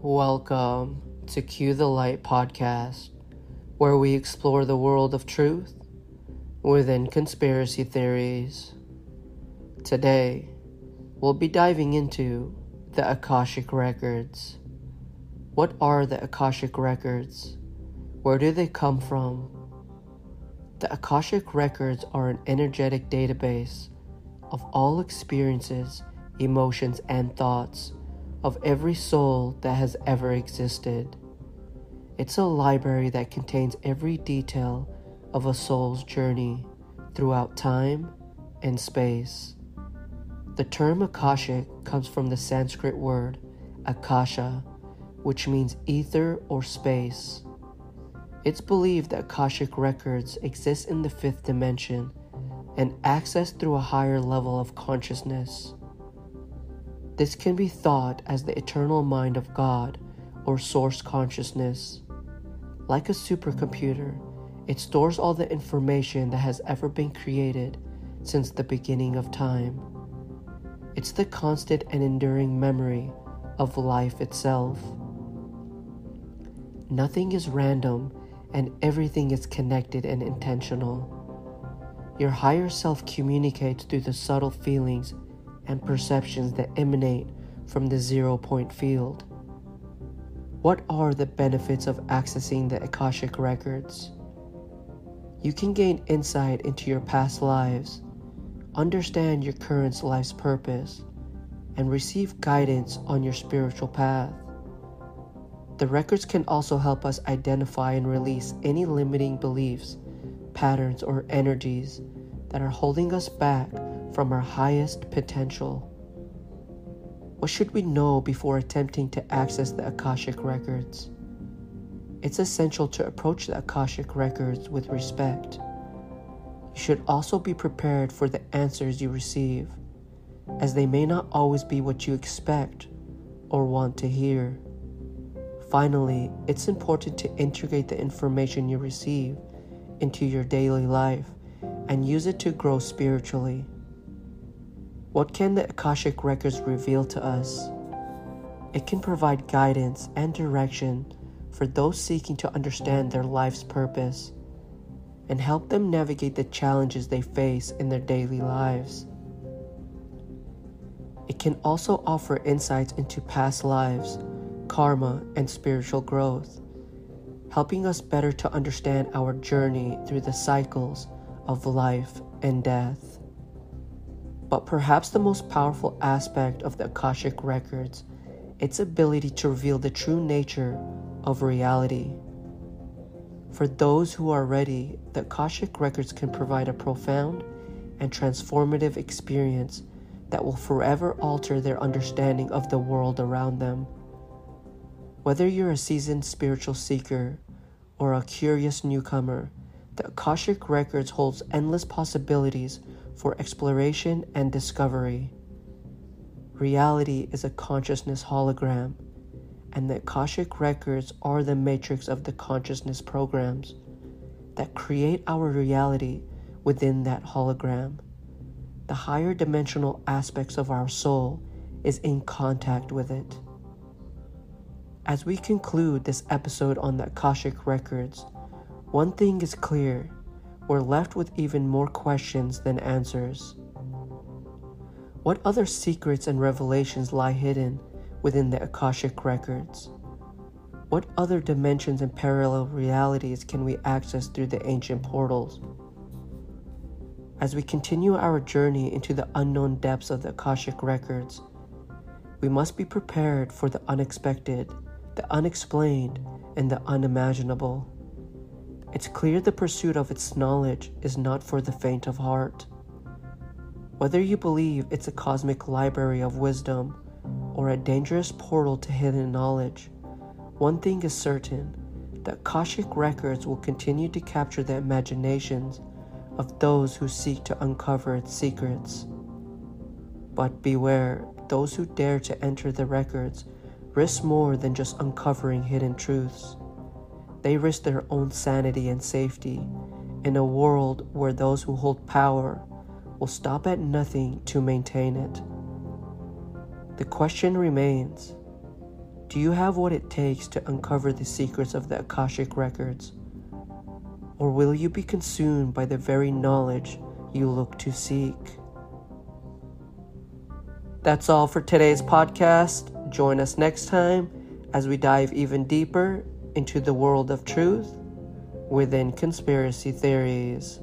Welcome to Cue the Light podcast, where we explore the world of truth within conspiracy theories. Today, we'll be diving into the Akashic Records. What are the Akashic Records? Where do they come from? The Akashic Records are an energetic database of all experiences, emotions, and thoughts of every soul that has ever existed. It's a library that contains every detail of a soul's journey throughout time and space. The term Akashic comes from the Sanskrit word Akasha, which means ether or space. It's believed that Akashic records exist in the fifth dimension and access through a higher level of consciousness. This can be thought as the eternal mind of God or source consciousness. Like a supercomputer, it stores all the information that has ever been created since the beginning of time. It's the constant and enduring memory of life itself. Nothing is random and everything is connected and intentional. Your higher self communicates through the subtle feelings and perceptions that emanate from the zero point field. What are the benefits of accessing the Akashic records? You can gain insight into your past lives, understand your current life's purpose, and receive guidance on your spiritual path. The records can also help us identify and release any limiting beliefs, patterns, or energies that are holding us back from our highest potential. What should we know before attempting to access the Akashic records? It's essential to approach the Akashic records with respect. You should also be prepared for the answers you receive, as they may not always be what you expect or want to hear. Finally, it's important to integrate the information you receive into your daily life and use it to grow spiritually. What can the Akashic Records reveal to us? It can provide guidance and direction for those seeking to understand their life's purpose and help them navigate the challenges they face in their daily lives. It can also offer insights into past lives, karma, and spiritual growth, helping us better to understand our journey through the cycles of life and death. But perhaps the most powerful aspect of the Akashic Records, its ability to reveal the true nature of reality. For those who are ready, the Akashic Records can provide a profound and transformative experience that will forever alter their understanding of the world around them. Whether you're a seasoned spiritual seeker or a curious newcomer, the Akashic Records holds endless possibilities for exploration and discovery. Reality is a consciousness hologram, and the Akashic Records are the matrix of the consciousness programs that create our reality within that hologram. The higher dimensional aspects of our soul is in contact with it. As we conclude this episode on the Akashic Records, one thing is clear we're left with even more questions than answers. What other secrets and revelations lie hidden within the Akashic records? What other dimensions and parallel realities can we access through the ancient portals? As we continue our journey into the unknown depths of the Akashic records, we must be prepared for the unexpected, the unexplained, and the unimaginable. It's clear the pursuit of its knowledge is not for the faint of heart. Whether you believe it's a cosmic library of wisdom or a dangerous portal to hidden knowledge, one thing is certain that Akashic records will continue to capture the imaginations of those who seek to uncover its secrets. But beware, those who dare to enter the records risk more than just uncovering hidden truths. They risk their own sanity and safety in a world where those who hold power will stop at nothing to maintain it. The question remains Do you have what it takes to uncover the secrets of the Akashic records? Or will you be consumed by the very knowledge you look to seek? That's all for today's podcast. Join us next time as we dive even deeper into the world of truth within conspiracy theories.